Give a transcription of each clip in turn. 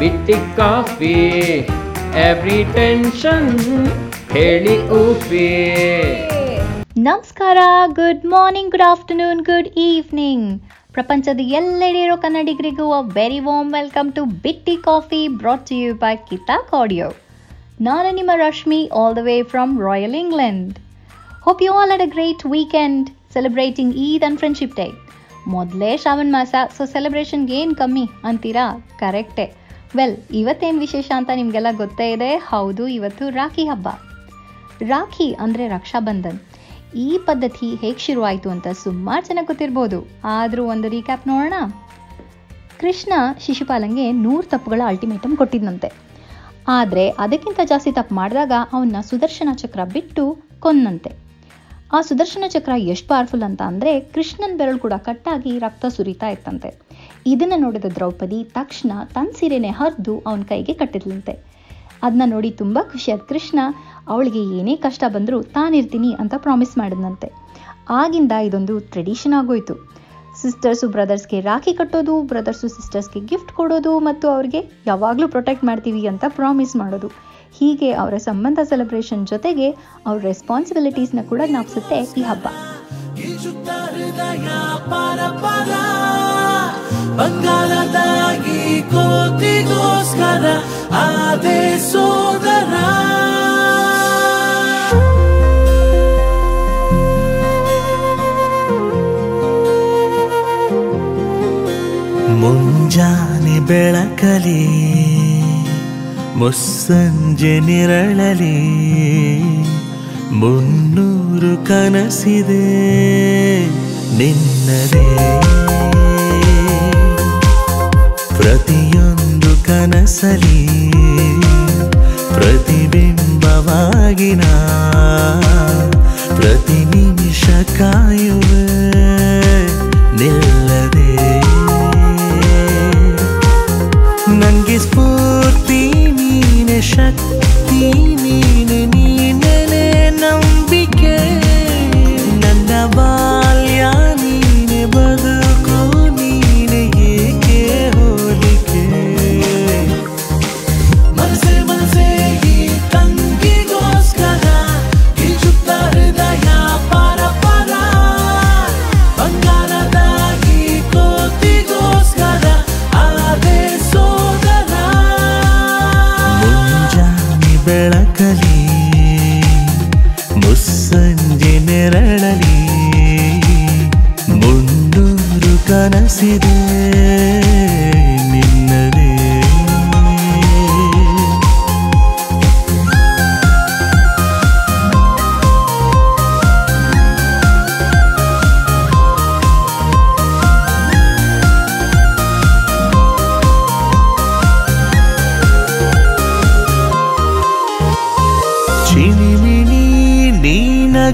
ಬಿಟ್ಟಿ coffee every tension ಹೇಳಿ ಉಪಿ ನಮಸ್ಕಾರ good morning good afternoon good evening ಪ್ರಪಂಚದ ಎಲ್ಲೆಡೆ ಇರೋ ಕನ್ನಡಿಗರಿಗೂ a very warm welcome to ಬಿಟ್ಟಿ coffee brought to you by ಕಿತಾಕ್ audio ನಾನು ನಿಮ್ಮ Rashmi all the way from royal England hope you all had a great weekend celebrating Eid and friendship day ಮೊದಲೇ ಶ್ರಾವಣ ಮಾಸ so ಸೆಲೆಬ್ರೇಷನ್ಗೆ ಏನು ಕಮ್ಮಿ ಅಂತೀರಾ? ಕರೆಕ್ಟೇ well ಇವತ್ತೇನು ವಿಶೇಷ ಅಂತ ನಿಮಗೆಲ್ಲ ಗೊತ್ತೇ ಇದೆ. ಹೌದು, ಇವತ್ತು ರಾಖಿ ಹಬ್ಬ. ರಾಖಿ ಅಂದರೆ ರಕ್ಷಾಬಂಧನ್. ಈ ಪದ್ಧತಿ ಹೇಗೆ ಶುರುವಾಯಿತು ಅಂತ ಸುಮಾರು ಜನ ಗೊತ್ತಿರ್ಬೋದು. ಆದರೂ ಒಂದು ರೀಕ್ಯಾಪ್ ನೋಡೋಣ. ಕೃಷ್ಣ ಶಿಶುಪಾಲಂಗೆ ನೂರು ತಪ್ಪುಗಳ ಅಲ್ಟಿಮೇಟಮ್ ಕೊಟ್ಟಿದ್ದಂತೆ ಆದರೆ ಅದಕ್ಕಿಂತ ಜಾಸ್ತಿ ತಪ್ಪು ಮಾಡಿದಾಗ ಅವನ್ನ ಸುದರ್ಶನ ಚಕ್ರ ಬಿಟ್ಟು ಕೊನ್ನಂತೆ. ಆ ಸುದರ್ಶನ ಚಕ್ರ ಎಷ್ಟು ಪವರ್ಫುಲ್ ಅಂತ ಅಂದರೆ ಕೃಷ್ಣನ ಬೆರಳು ಕೂಡ ಕಟ್ಟಾಗಿ ರಕ್ತ ಸುರಿತಾ ಇತ್ತಂತೆ. ಇದನ್ನು ನೋಡಿದ ದ್ರೌಪದಿ ತಕ್ಷಣ ತನ್ನ ಸೀರೆನೇ ಹರಿದು ಅವನ ಕೈಗೆ ಕಟ್ಟಿದ್ಲಂತೆ. ಅದನ್ನ ನೋಡಿ ತುಂಬ ಖುಷಿಯಾದ ಕೃಷ್ಣ, ಅವಳಿಗೆ ಏನೇ ಕಷ್ಟ ಬಂದರೂ ತಾನಿರ್ತೀನಿ ಅಂತ ಪ್ರಾಮಿಸ್ ಮಾಡಿದ್ನಂತೆ. ಆಗಿಂದ ಇದೊಂದು ಟ್ರೆಡಿಷನ್ ಆಗೋಯ್ತು. ಸಿಸ್ಟರ್ಸು ಬ್ರದರ್ಸ್ಗೆ ರಾಖಿ ಕಟ್ಟೋದು ಬ್ರದರ್ಸು ಸಿಸ್ಟರ್ಸ್ಗೆ ಗಿಫ್ಟ್ ಕೊಡೋದು ಮತ್ತು ಅವ್ರಿಗೆ ಯಾವಾಗಲೂ ಪ್ರೊಟೆಕ್ಟ್ ಮಾಡ್ತೀವಿ ಅಂತ ಪ್ರಾಮಿಸ್ ಮಾಡೋದು. ಹೀಗೆ ಅವರ ಸಂಬಂಧ ಸೆಲೆಬ್ರೇಷನ್ ಜೊತೆಗೆ ಅವ್ರ ರೆಸ್ಪಾನ್ಸಿಬಿಲಿಟೀಸ್ನ ಕೂಡ ಜ್ಞಾಪಿಸುತ್ತೆ ಈ ಹಬ್ಬ. ಬಂಗಾರದಾಗಿ ಕೋತಿಗೋಸ್ಕರ ಆದೆ ಸೋದರ. ಮುಂಜಾನೆ ಬೆಳಕಲಿ ಮುಸ್ಸಂಜೆ ನಿರಳಲಿ ಮುನ್ನೂರು ಕನಸಿದೆ ನಿನ್ನದೇ. ಪ್ರತಿಯೊಂದು ಕನಸಲಿ ಪ್ರತಿಬಿಂಬವಾಗಿ ನಾ ಪ್ರತಿ ನಿಮಿಷ ಕಾಯುವೆ ನಿಲ್ಲದೆ. ನನಗೆ ಸ್ಫೂರ್ತಿ ನೀನೆ ಶಕ್ತಿ ನೀನೆ ನೀನೆ.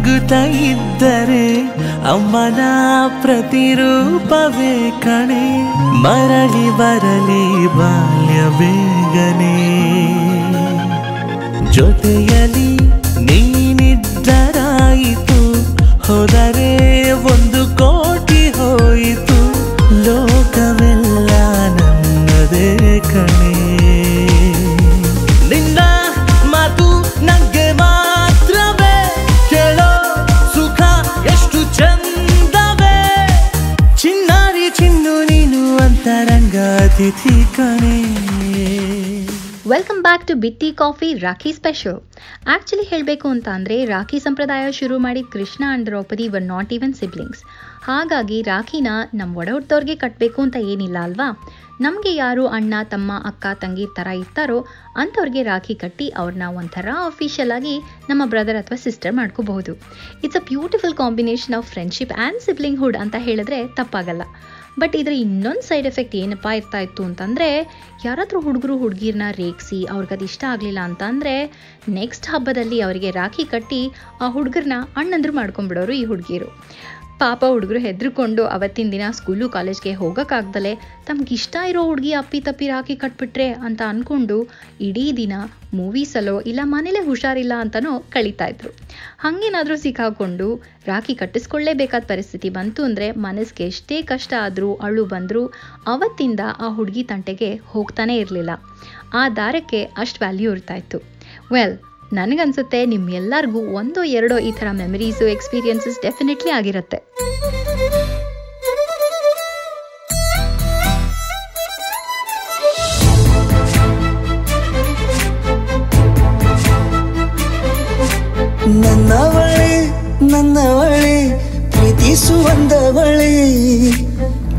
ನಗುತ್ತಾ ಇದ್ದರೆ ಅಮ್ಮನ ಪ್ರತಿರೂಪವೇ ಕಣೆ. ಮರಳಿ ಬರಲಿ ಬಾಲ್ಯ ಬೇಗನೆ ಜೊತೆಯಲ್ಲಿ ನೀನಿದ್ದರಾಯಿತು ಹೋದರೆ to coffee rakhi special. Actually ಹೇಳಬೇಕು ಅಂತ ಅಂದರೆ ರಾಖಿ ಸಂಪ್ರದಾಯ ಶುರು ಮಾಡಿದ Krishna and Draupadi were not even siblings ಹಾಗಾಗಿ ರಾಖಿನ ನಮ್ಮ ಒಡ ಹುಟ್ಟೋರ್ಗೆ ಕಟ್ಟಬೇಕು ಅಂತ ಏನಿಲ್ಲ ಅಲ್ವಾ? ನಮಗೆ ಯಾರು ಅಣ್ಣ, ತಮ್ಮ, ಅಕ್ಕ, ತಂಗಿ ಥರ ಇರ್ತಾರೋ ಅಂಥವ್ರಿಗೆ ರಾಖಿ ಕಟ್ಟಿ ಅವ್ರನ್ನ ಒಂಥರ ಅಫಿಷಿಯಲ್ ಆಗಿ ನಮ್ಮ ಬ್ರದರ್ ಅಥವಾ ಸಿಸ್ಟರ್ ಮಾಡ್ಕೋಬಹುದು. It's a beautiful combination of friendship and siblinghood ಅಂತ ಹೇಳಿದ್ರೆ ತಪ್ಪಾಗಲ್ಲ. ಬಟ್ ಇದರ ಇನ್ನೊಂದು ಸೈಡ್ ಎಫೆಕ್ಟ್ ಏನಪ್ಪ ಇರ್ತಾ ಇತ್ತು ಅಂತಂದರೆ, ಯಾರಾದರೂ ಹುಡುಗರು ಹುಡುಗಿರನ್ನ ರೇಗಿಸಿ ಅದು ಇಷ್ಟ ಆಗಲಿಲ್ಲ ಅಂತ ಅಂದರೆ ನೆಕ್ಸ್ಟ್ ಹಬ್ಬದಲ್ಲಿ ಅವರಿಗೆ ರಾಖಿ ಕಟ್ಟಿ ಆ ಹುಡುಗರನ್ನ ಅಣ್ಣಂದ್ರು ಮಾಡ್ಕೊಂಡ್ಬಿಡೋರು ಈ ಹುಡುಗಿರು. ಪಾಪ ಹುಡುಗರು ಹೆದರ್ಕೊಂಡು ಅವತ್ತಿನ ದಿನ ಸ್ಕೂಲು ಕಾಲೇಜ್ಗೆ ಹೋಗೋಕ್ಕಾಗ್ದಲೆ ತಮ್ಗೆ ಇಷ್ಟ ಇರೋ ಹುಡುಗಿ ಅಪ್ಪಿ ತಪ್ಪಿ ರಾಖಿ ಕಟ್ಬಿಟ್ರೆ ಅಂತ ಅಂದ್ಕೊಂಡು ಇಡೀ ದಿನ ಮೂವೀಸಲ್ಲೋ ಇಲ್ಲ ಮನೇಲೇ ಹುಷಾರಿಲ್ಲ ಅಂತನೋ ಕಳೀತಾ ಇದ್ರು. ಹಾಗೇನಾದರೂ ಸಿಕ್ಕಾಕೊಂಡು ರಾಖಿ ಕಟ್ಟಿಸ್ಕೊಳ್ಳೇಬೇಕಾದ ಪರಿಸ್ಥಿತಿ ಬಂತು ಅಂದರೆ ಮನಸ್ಸಿಗೆ ಎಷ್ಟೇ ಕಷ್ಟ ಆದರೂ ಅಳು ಬಂದರೂ ಅವತ್ತಿಂದ ಆ ಹುಡುಗಿ ತಂಟೆಗೆ ಹೋಗ್ತಾನೆ ಇರಲಿಲ್ಲ. ಆ ದಾರಕ್ಕೆ ಅಷ್ಟು ವ್ಯಾಲ್ಯೂ ಇರ್ತಾಯಿತ್ತು ವೆಲ್ ನನಗನ್ಸುತ್ತೆ ನಿಮ್ಮೆಲ್ಲರಿಗೂ ಒಂದೋ ಎರಡೋ ಈ ಥರ ಮೆಮರೀಸು ಎಕ್ಸ್ಪೀರಿಯನ್ಸಸ್ ಡೆಫಿನೆಟ್ಲಿ ಆಗಿರುತ್ತೆ. ನನ್ನವಳೆ ನನ್ನವಳೆ ಪ್ರೀತಿಸುವಂದವಳೆ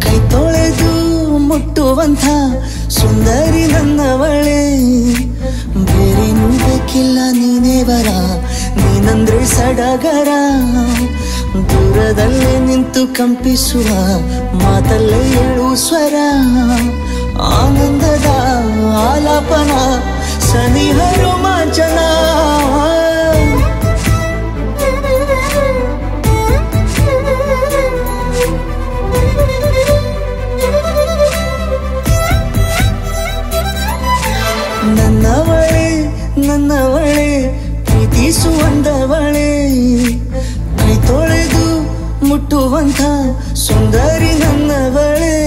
ಕೈ ತೊಳೆದು ಮುಟ್ಟುವಂಥ ಸುಂದರಿ ನನ್ನವಳೆ. ಬೇಕಿಲ್ಲ ನೀನೇ ಬರ, ನೀನಂದ್ರೆ ಸಡಗರ. ದೂರದಲ್ಲೇ ನಿಂತು ಕಂಪಿಸುವ, ಮಾತಲ್ಲೇ ಏಳು ಸ್ವರ. ಆನಂದದ ಆಲಾಪನ ಸನಿಹ ರೋಮಾಂಚನ ನನ್ನವಳೆ ಪ್ರೀತಿಸುವಂದವಳೆ. ಕೈ ತೊಳೆದು ಮುಟ್ಟುವಂಥ ಸುಂದರಿ ನನ್ನವಳೆ.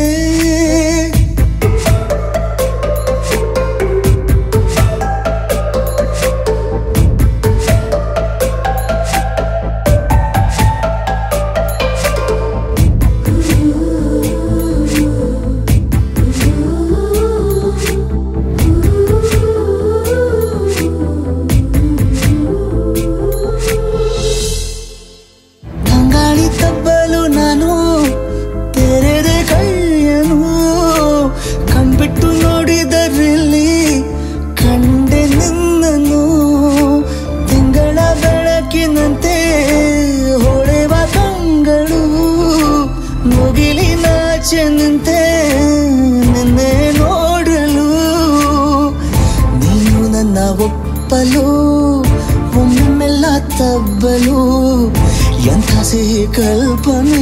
ಕಲ್ಪನೆ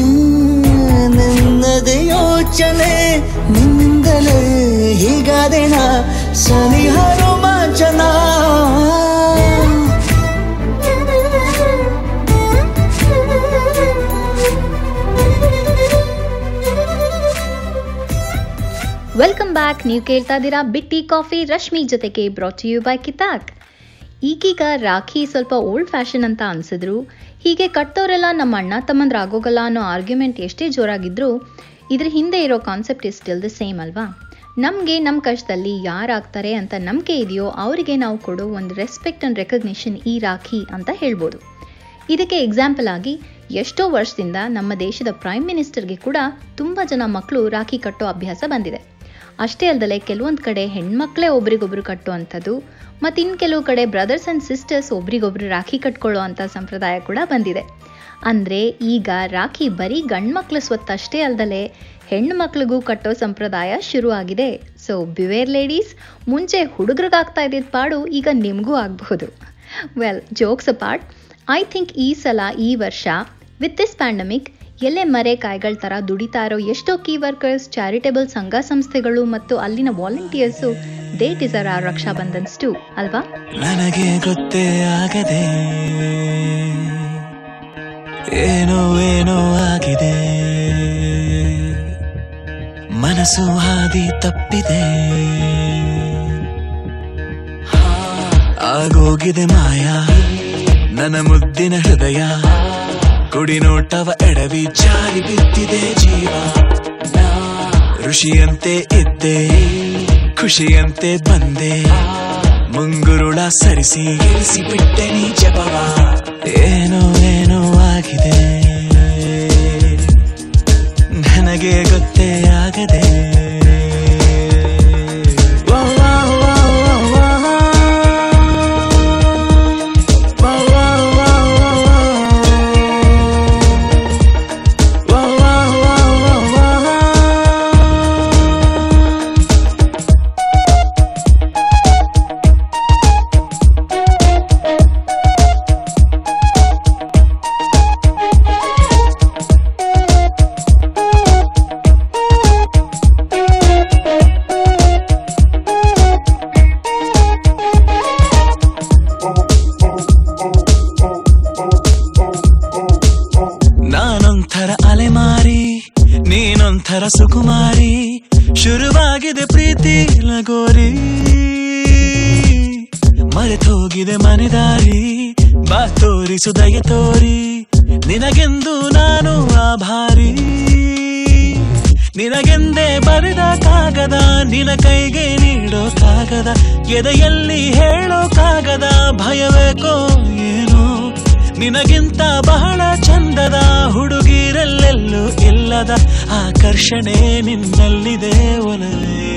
ನಿನ್ನದೇ ಯೋಚನೆ ನಿನ್ನಿಂದಲೇ ಹೀಗಾದೆನ ಸನಿಹ ರೋಮಾಂಚನ ವೆಲ್ಕಮ್ ಬ್ಯಾಕ್ ನೀವು ಕೇಳ್ತಾ ಇದ್ದೀರಾ ಬಿಟ್ಟಿ ಕಾಫಿ ರಶ್ಮಿ ಜೊತೆಗೆ ಬ್ರಾಟ್ ಯು ಬೈ ಕಿತಾಕ್ ಈಗೀಗ ರಾಖಿ ಸ್ವಲ್ಪ ಓಲ್ಡ್ ಫ್ಯಾಷನ್ ಅಂತ ಅನ್ಸಿದ್ರು ಹೀಗೆ ಕಟ್ಟೋರೆಲ್ಲ ನಮ್ಮ ಅಣ್ಣ ತಮ್ಮಂದ್ರಾಗೋಗಲ್ಲ ಅನ್ನೋ ಆರ್ಗ್ಯುಮೆಂಟ್ ಎಷ್ಟೇ ಜೋರಾಗಿದ್ರು ಇದ್ರ ಹಿಂದೆ ಇರೋ concept is still the same ಅಲ್ವಾ? ನಮಗೆ ನಮ್ಮ ಕಷ್ಟದಲ್ಲಿ ಯಾರಾಗ್ತಾರೆ ಅಂತ ನಂಬಿಕೆ ಇದೆಯೋ ಅವರಿಗೆ ನಾವು ಕೊಡೋ ಒಂದು ರೆಸ್ಪೆಕ್ಟ್ ಆ್ಯಂಡ್ ರೆಕಗ್ನಿಷನ್ ಈ ರಾಖಿ ಅಂತ ಹೇಳ್ಬೋದು. ಇದಕ್ಕೆ ಎಕ್ಸಾಂಪಲ್ ಆಗಿ ಎಷ್ಟೋ ವರ್ಷದಿಂದ ನಮ್ಮ ದೇಶದ ಪ್ರೈಮ್ ಮಿನಿಸ್ಟರ್ಗೆ ಕೂಡ ತುಂಬ ಜನ ಮಕ್ಕಳು ರಾಖಿ ಕಟ್ಟೋ ಅಭ್ಯಾಸ ಬಂದಿದೆ. ಅಷ್ಟೇ ಅಲ್ಲದೆ ಕೆಲವೊಂದು ಕಡೆ ಹೆಣ್ಮಕ್ಳೇ ಒಬ್ರಿಗೊಬ್ರು ಕಟ್ಟುವಂಥದ್ದು ಮತ್ತು ಇನ್ನು ಕೆಲವು ಕಡೆ ಬ್ರದರ್ಸ್ ಆ್ಯಂಡ್ ಸಿಸ್ಟರ್ಸ್ ಒಬ್ರಿಗೊಬ್ರು ರಾಖಿ ಕಟ್ಕೊಳ್ಳೋ ಅಂಥ ಸಂಪ್ರದಾಯ ಕೂಡ ಬಂದಿದೆ. ಅಂದರೆ ಈಗ ರಾಖಿ ಬರೀ ಗಂಡ್ಮಕ್ಳ ಸ್ವತ್ತಷ್ಟೇ ಅಲ್ಲದೆ ಹೆಣ್ಣು ಮಕ್ಳಿಗೂ ಕಟ್ಟೋ ಸಂಪ್ರದಾಯ ಶುರು ಆಗಿದೆ. ಸೊ ಬಿವೇರ್ ಲೇಡೀಸ್ ಮುಂಚೆ ಹುಡುಗರಿಗಾಗ್ತಾ ಇದ್ದಿದ್ದ ಪಾಡು ಈಗ ನಿಮಗೂ ಆಗಬಹುದು. Well jokes apart I think ಈ ಸಲ ಈ ವರ್ಷ ವಿತ್ ದಿಸ್ ಪ್ಯಾಂಡಮಿಕ್ ಎಲ್ಲೇ ಮರೆ ಕಾಯಿಗಳ ಥರ ದುಡಿತಾ ಇರೋ ಎಷ್ಟೋ ಕೀ ವರ್ಕರ್ಸ್ ಚಾರಿಟೇಬಲ್ ಸಂಘ ಸಂಸ್ಥೆಗಳು ಮತ್ತು ಅಲ್ಲಿನ volunteers they deserve are Raksha Bandhans too ಅಲ್ವಾ? ನನಗೆ ಗೊತ್ತೇ ಆಗದೆ ಏನೋ ಏನೋ ಆಗಿದೆ. ಮನಸ್ಸು ಹಾದಿ ತಪ್ಪಿದೆ. ಆಗೋಗಿದೆ ಮಾಯ, ನನ್ನ ಮುದ್ದಿನ ಹೃದಯ. ಕುಡಿ ನೋಟವ ಎಡವಿ ಜಾರಿ ಬಿದ್ದಿದೆ ಜೀವ. ಋಷಿಯಂತೆ ಇದ್ದೆ, ಖುಷಿಯಂತೆ ಬಂದೆ. ಮುಂಗುರುಳ ಸರಿಸಿ ಬಿಟ್ಟೆ ನೀ ಜಪವ ಏನೋ ಏನೋ ಆಗಿದೆ. ನನಗೆ ಗೊತ್ತೇ ಕಾಗದ ನಿನ ಕೈಗೆ ನೀಡೋ ಕಾಗದ. ಎದೆಯಲ್ಲಿ ಹೇಳೋ ಕಾಗದ ಭಯಬೇಕೋ ಏನೋ. ನಿನಗಿಂತ ಬಹಳ ಚಂದದ ಹುಡುಗಿರಲ್ಲೆಲ್ಲೂ ಇಲ್ಲದ ಆಕರ್ಷಣೆ ನಿನ್ನಲ್ಲಿದೆ ಒಲವೇ.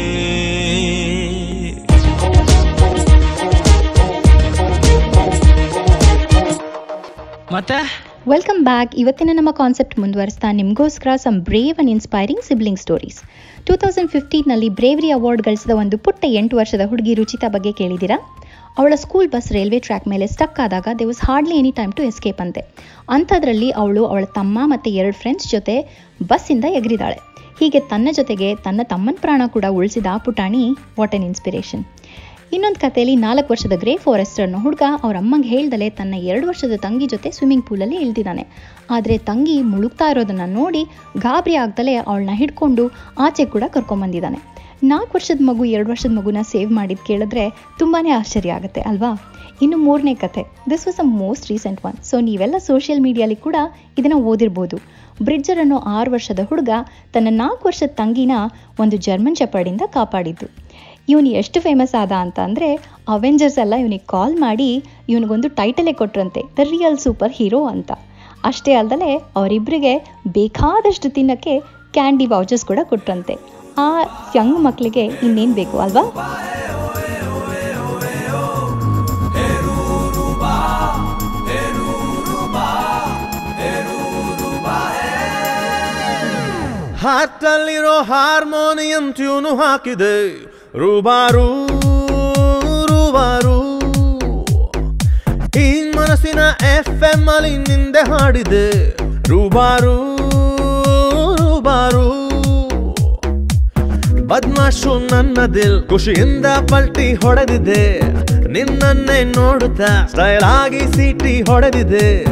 ಮತ್ತೆ? ವೆಲ್ಕಮ್ ಬ್ಯಾಕ್ ಇವತ್ತಿನ ನಮ್ಮ ಕಾನ್ಸೆಪ್ಟ್ ಮುಂದುವರಿಸ್ತಾ ನಿಮಗೋಸ್ಕರ some brave and inspiring sibling stories two thousand ಫಿಫ್ಟೀನಲ್ಲಿ bravery award ಗಳಿಸಿದ ಒಂದು ಪುಟ್ಟ ಎಂಟು ವರ್ಷದ ಹುಡುಗಿ ರುಚಿತಾ ಬಗ್ಗೆ ಕೇಳಿದ್ದೀರಾ? ಅವಳ ಸ್ಕೂಲ್ ಬಸ್ ರೈಲ್ವೆ ಟ್ರ್ಯಾಕ್ ಮೇಲೆ ಸ್ಟಕ್ ಆದಾಗ there was hardly any time to escape ಅಂತೆ. ಅಂಥದ್ರಲ್ಲಿ ಅವಳು ಅವಳ ತಮ್ಮ ಮತ್ತು ಎರಡು ಫ್ರೆಂಡ್ಸ್ ಜೊತೆ ಬಸ್ಸಿಂದ ಎಗರಿದಾಳೆ. ಹೀಗೆ ತನ್ನ ಜೊತೆಗೆ ತನ್ನ ತಮ್ಮನ ಪ್ರಾಣ ಕೂಡ ಉಳಿಸಿದ ಪುಟಾಣಿ ವಾಟ್ ಎನ್ ಇನ್ಸ್ಪಿರೇಷನ್ ಇನ್ನೊಂದು ಕಥೆಯಲ್ಲಿ ನಾಲ್ಕು ವರ್ಷದ ಗ್ರೇ ಫಾರೆಸ್ಟರ್ ಅನ್ನೋ ಹುಡುಗ ಅವ್ರ ಅಮ್ಮಂಗೆ ಹೇಳ್ದಲೆ ತನ್ನ ಎರಡು ವರ್ಷದ ತಂಗಿ ಜೊತೆ ಸ್ವಿಮ್ಮಿಂಗ್ ಪೂಲಲ್ಲಿ ಇಳ್ದಿದ್ದಾನೆ. ಆದರೆ ತಂಗಿ ಮುಳುಗ್ತಾ ಇರೋದನ್ನ ನೋಡಿ ಗಾಬರಿ ಆಗ್ದಲೇ ಅವಳನ್ನ ಹಿಡ್ಕೊಂಡು ಆಚೆ ಕೂಡ ಕರ್ಕೊಂಬಂದಿದ್ದಾನೆ ನಾಲ್ಕು ವರ್ಷದ ಮಗು ಎರಡು ವರ್ಷದ ಮಗುನ ಸೇವ್ ಮಾಡಿದ್ದು ಕೇಳಿದ್ರೆ ತುಂಬಾ ಆಶ್ಚರ್ಯ ಆಗುತ್ತೆ, ಅಲ್ವಾ? ಇನ್ನು ಮೂರನೇ ಕತೆ this was a most recent one so ನೀವೆಲ್ಲ ಸೋಷಿಯಲ್ ಮೀಡಿಯಲ್ಲಿ ಕೂಡ ಇದನ್ನು ಓದಿರ್ಬೋದು. ಬ್ರಿಡ್ಜರ್ ಅನ್ನೋ ಆರು ವರ್ಷದ ಹುಡುಗ ತನ್ನ ನಾಲ್ಕು ವರ್ಷದ ತಂಗಿನ ಒಂದು ಜರ್ಮನ್ ಶೆಪರ್ಡಿಂದ ಕಾಪಾಡಿದ್ದು. ಇವನು ಎಷ್ಟು ಫೇಮಸ್ ಆದ ಅಂತ ಅಂದರೆ ಅವೆಂಜರ್ಸ್ ಎಲ್ಲ ಇವನಿಗೆ ಕಾಲ್ ಮಾಡಿ ಇವನಿಗೊಂದು ಟೈಟಲೇ ಕೊಟ್ರಂತೆ ದ ರಿಯಲ್ ಸೂಪರ್ ಹೀರೋ ಅಂತ. ಅಷ್ಟೇ ಅಲ್ಲದೆ ಅವರಿಬ್ಬರಿಗೆ ಬೇಕಾದಷ್ಟು ತಿನ್ನೋಕ್ಕೆ ಕ್ಯಾಂಡಿ ವೌಚರ್ಸ್ ಕೂಡ ಕೊಟ್ರಂತೆ. ಆ ಯಂಗ್ ಮಕ್ಕಳಿಗೆ ಇನ್ನೇನು ಬೇಕು ಅಲ್ವಾ? ಹಾರ್ಟಲ್ಲಿರೋ ಹಾರ್ಮೋನಿಯಂ ಟ್ಯೂನು ಹಾಕಿದೆ. ರೂಬಾರು ರೂಬಾರು. ಈ ಮನಸ್ಸಿನ ಎಫ್ ಎಂ ಅಲ್ಲಿ ನಿಂದೆ ಹಾಡಿದೆ. ರೂಬಾರು ರೂಬಾರು. ಬದ್ಮಾಶು ನನ್ನ ದಿಲ್ ಖುಷಿಯಿಂದ ಪಲ್ಟಿ ಹೊಡೆದಿದೆ. ನಿನ್ನನ್ನೇ ನೋಡುತ್ತಾ ಸ್ಟೈಲ್ ಆಗಿ ಸೀಟಿ ಹೊಡೆದಿದೆ.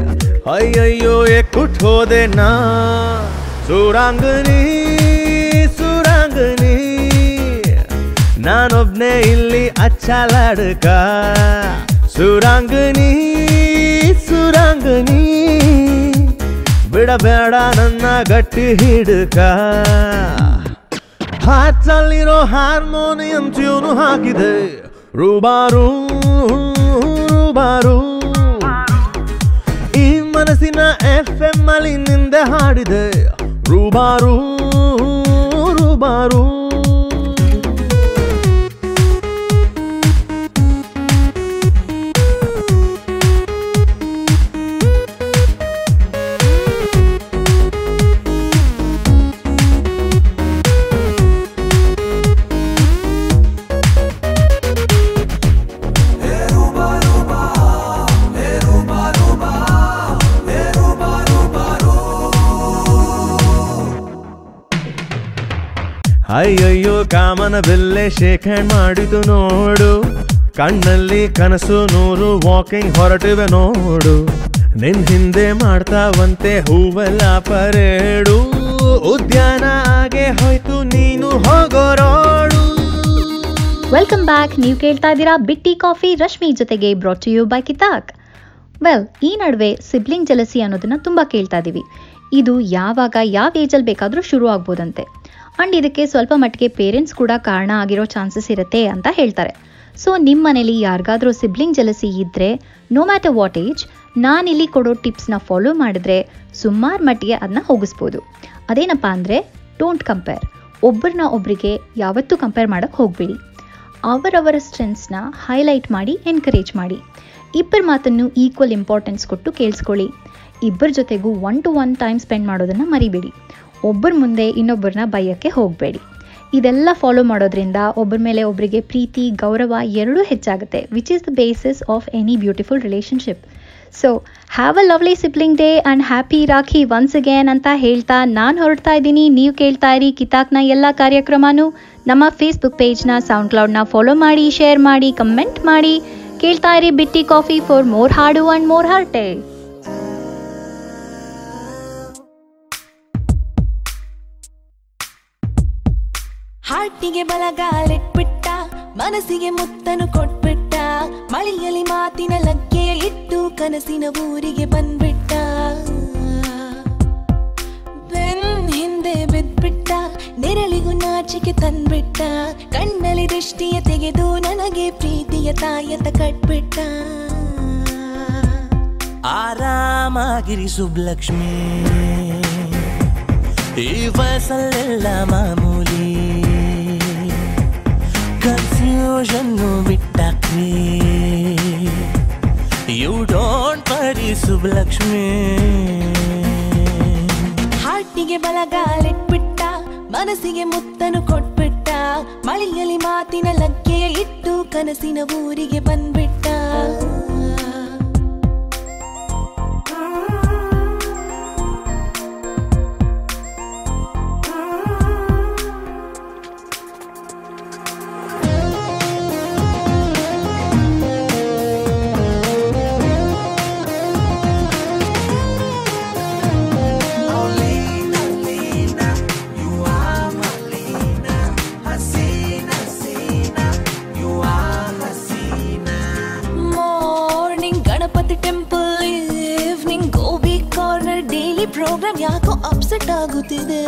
ಅಯ್ಯಯ್ಯೋ, ಎಕ್ಕುಟ್ ಹೋದೆ ನಾ. ಸುರಾಂಗನಿ ನಾನೊಬ್ನೇ ಇಲ್ಲಿ ಅಚ್ಚಲಾಡಕ. ಸುರಾಂಗಣಿ ಸುರಾಂಗನಿ ಬಿಡಬೇಡ ನನ್ನ ಗಟ್ಟಿ ಹಿಡಕ. ಹಾಚಲ್ಲಿರೋ ಹಾರ್ಮೋನಿಯಂ ಟ್ಯೂನು ಹಾಕಿದೆ. ರೂಬಾರು ರೂಬಾರು. ಈ ಮನಸ್ಸಿನ ಎಫ್ ಎಂ ಅಲ್ಲಿ ನಿಂದೆ ಹಾಡಿದೆ. ರೂಬಾರು ರೂಬಾರು. ಕಾಮನ ಬೆಲ್ಲೆ ಶೇಕ್ ಮಾಡಿತು ನೋಡು. ಕಣ್ಣಲ್ಲಿ ಕನಸು ನೂರು ವಾಕಿಂಗ್ ಹೊರಟಿವೆ ನೋಡು. ನಿನ್ ಹಿಂದೆ ಮಾಡ್ತಾವಂತೆ ಹೂವೆಲ್ಲ ಪರೇಡು. ಉದ್ಯಾನ ಆಗೆ ಹೋಯ್ತು, ನೀನು ಹೋಗೋರೋಡು ವೆಲ್ಕಮ್ ಬ್ಯಾಕ್ ನೀವು ಕೇಳ್ತಾ ಇದ್ದೀರಾ ಬಿಟ್ಟಿ ಕಾಫಿ. ರಶ್ಮಿ ಜೊತೆಗೆ ಬ್ರಾಟ್ ಯು ಬೈ ಕಿತಾಕ್ ವೆಲ್ ಈ ನಡುವೆ ಸಿಬ್ಲಿಂಗ್ ಜಲಸಿ ಅನ್ನೋದನ್ನ ತುಂಬಾ ಕೇಳ್ತಾ ಇದೀವಿ. ಇದು ಯಾವಾಗ, ಯಾವ ಏಜಲ್ಲಿ ಬೇಕಾದರೂ ಶುರು ಆಗ್ಬೋದಂತೆ ಅಂಡ್ ಇದಕ್ಕೆ ಸ್ವಲ್ಪ ಮಟ್ಟಿಗೆ ಪೇರೆಂಟ್ಸ್ ಕೂಡ ಕಾರಣ ಆಗಿರೋ ಚಾನ್ಸಸ್ ಇರುತ್ತೆ ಅಂತ ಹೇಳ್ತಾರೆ. ಸೊ ನಿಮ್ಮ ಮನೇಲಿ ಯಾರಿಗಾದ್ರೂ ಸಿಬ್ಲಿಂಗ್ ಜಲಸಿ ಇದ್ದರೆ ನೋ ಮ್ಯಾಟರ್ ವಾಟ್ ಏಜ್ ನಾನಿಲ್ಲಿ ಕೊಡೋ ಟಿಪ್ಸ್ನ ಫಾಲೋ ಮಾಡಿದ್ರೆ ಸುಮಾರು ಮಟ್ಟಿಗೆ ಅದನ್ನ ಹೋಗಿಸ್ಬೋದು. ಅದೇನಪ್ಪ ಅಂದರೆ ಡೋಂಟ್ ಕಂಪೇರ್ ಒಬ್ಬರನ್ನ ಒಬ್ಬರಿಗೆ ಯಾವತ್ತೂ ಕಂಪೇರ್ ಮಾಡೋಕ್ಕೆ ಹೋಗಬೇಡಿ. ಅವರವರ ಸ್ಟ್ರೆಂತ್ಸ್ನ ಹೈಲೈಟ್ ಮಾಡಿ ಎನ್ಕರೇಜ್ ಮಾಡಿ. ಇಬ್ಬರ ಮಾತನ್ನು ಈಕ್ವಲ್ ಇಂಪಾರ್ಟೆನ್ಸ್ ಕೊಟ್ಟು ಕೇಳಿಸ್ಕೊಳ್ಳಿ. ಇಬ್ಬರ ಜೊತೆಗೂ one to one time spend ಮಾಡೋದನ್ನು ಮರಿಬೇಡಿ. ಒಬ್ಬರ ಮುಂದೆ ಇನ್ನೊಬ್ಬರನ್ನ ಬೈಯೋಕ್ಕೆ ಹೋಗಬೇಡಿ. ಇದೆಲ್ಲ ಫಾಲೋ ಮಾಡೋದ್ರಿಂದ ಒಬ್ಬರ ಮೇಲೆ ಒಬ್ಬರಿಗೆ ಪ್ರೀತಿ, ಗೌರವ ಎರಡೂ ಹೆಚ್ಚಾಗುತ್ತೆ which is the basis of any beautiful relationship so have a lovely sibling day and happy rakhi once again ಅಂತ ಹೇಳ್ತಾ ನಾನು ಹೊರಡ್ತಾ ಇದ್ದೀನಿ. ನೀವು ಕೇಳ್ತಾ ಇರಿ ಕಿತಾಕ್ನ ಎಲ್ಲ ಕಾರ್ಯಕ್ರಮನೂ. ನಮ್ಮ ಫೇಸ್ಬುಕ್ ಪೇಜ್ನ ಸೌಂಡ್ ಕ್ಲೌಡ್ನ ಫಾಲೋ ಮಾಡಿ ಶೇರ್ ಮಾಡಿ ಕಮೆಂಟ್ ಮಾಡಿ. ಕೇಳ್ತಾ ಇರಿ ಬಿಟ್ಟಿ ಕಾಫಿ ಫಾರ್ ಮೋರ್ ಹಾಡು ಆ್ಯಂಡ್ ಮೋರ್ ಹಾರ್ಟೆ ಹಾಟಿಗೆ ಬಲಗಾಲಿಟ್ಬಿಟ್ಟ ಮನಸ್ಸಿಗೆ ಮುತ್ತನು ಕೊಟ್ಬಿಟ್ಟ, ಮಳೆಯಲ್ಲಿ ಮಾತಿನ ಲಗ್ಗೆಯ ಇಟ್ಟು ಕನಸಿನ ಊರಿಗೆ ಬಂದ್ಬಿಟ್ಟ. ಬೆನ್ ಹಿಂದೆ ಬಿದ್ಬಿಟ್ಟ, ನೆರಳಿಗೂ ನಾಚಿಕೆ ತಂದ್ಬಿಟ್ಟ, ಕಣ್ಣಲ್ಲಿ ದೃಷ್ಟಿಯ ತೆಗೆದು ನನಗೆ ಪ್ರೀತಿಯ ತಾಯಂತ ಕಟ್ಬಿಟ್ಟ. ಆರಾಮಾಗಿರಿ ಸುಬ್ಲಕ್ಷ್ಮಿ, ಈ ವಯಸ್ಸಲ್ಲೆಲ್ಲ ಮಾಮೂಲಿ. ಕನ್ಫ್ಯೂಷನ್ನು ಬಿಟ್ಟಾಕ್ರಿ. ಯು ಡೋಂಟ್ ವರಿ ಸುಬ್ಲಕ್ಷ್ಮಿ ಹಾಟಿಗೆ ಬಲಗಾಲಿಟ್ಬಿಟ್ಟ, ಮನಸ್ಸಿಗೆ ಮುತ್ತನು ಕೊಟ್ಬಿಟ್ಟ, ಮಳೆಯಲ್ಲಿ ಮಾತಿನ ಲಗ್ಗೆಯ ಇಟ್ಟು ಕನಸಿನ ಊರಿಗೆ ಬಂದ್ಬಿಟ್ಟ. ಅಪ್ಸೆಟ್ ಆಗುತ್ತಿದೆ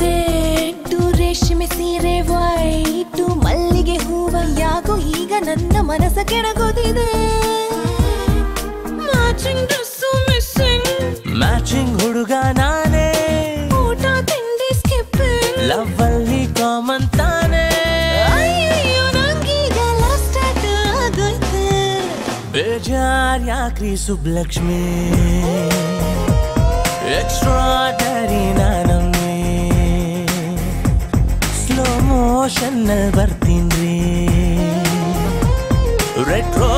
ರೆಡ್ ರೇಷ್ಮೆ ಸೀರೆ ವೈಟು ಮಲ್ಲಿಗೆ ಹೂವ ಯಾಕೋ ಈಗ ನನ್ನ ಮನಸ್ಸ ಕೆಡಗೋದಿದೆ ಮ್ಯಾಚಿಂಗ್ ಡ್ರೆಸ್ಸು ಮಿಸ್ಸಿಂಗ್. ಮ್ಯಾಚಿಂಗ್ ಹುಡುಗ ನಾನೇ. ಊಟ ತಿಂಡಿ ಸ್ಕಿಪ್ ಲವ್ ಅಲ್ಲಿ ಕಾಮನ್ ತಾನೇ. ಬೇಜಾರ್ ಯಾಕ್ರಿ ಸುಬ್ಲಕ್ಷ್ಮಿ? എക്സ്ട്രാഡറി നാനമ്മേ സ്ലോ മോഷൻ വർത്തിന്റെ. റെട്രോ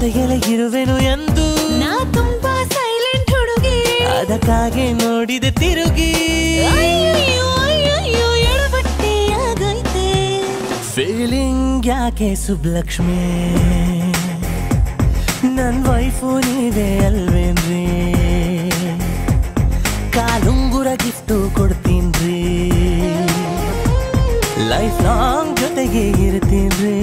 ಜೊತೆಗೆಲೆ ಇರುವೆನು ಎಂದು. ನಾ ತುಂಬಾ ಸೈಲೆಂಟ್ ಹುಡುಗಿ. ಅದಕ್ಕಾಗಿ ನೋಡಿದೆ ತಿರುಗಿ. ಫೀಲಿಂಗ್ ಯಾಕೆ ಸುಬ್ಲಕ್ಷ್ಮಿ? ನನ್ ವೈಫು ನೀವೇ ಅಲ್ವೇನ್ರಿ? ಕಾಲುಂಗುರ ಗಿಫ್ಟು ಕೊಡ್ತೀನ್ರಿ? ಲೈಫ್ ಲಾಂಗ್ ಜೊತೆಗೆ ಇರ್ತೀನಿ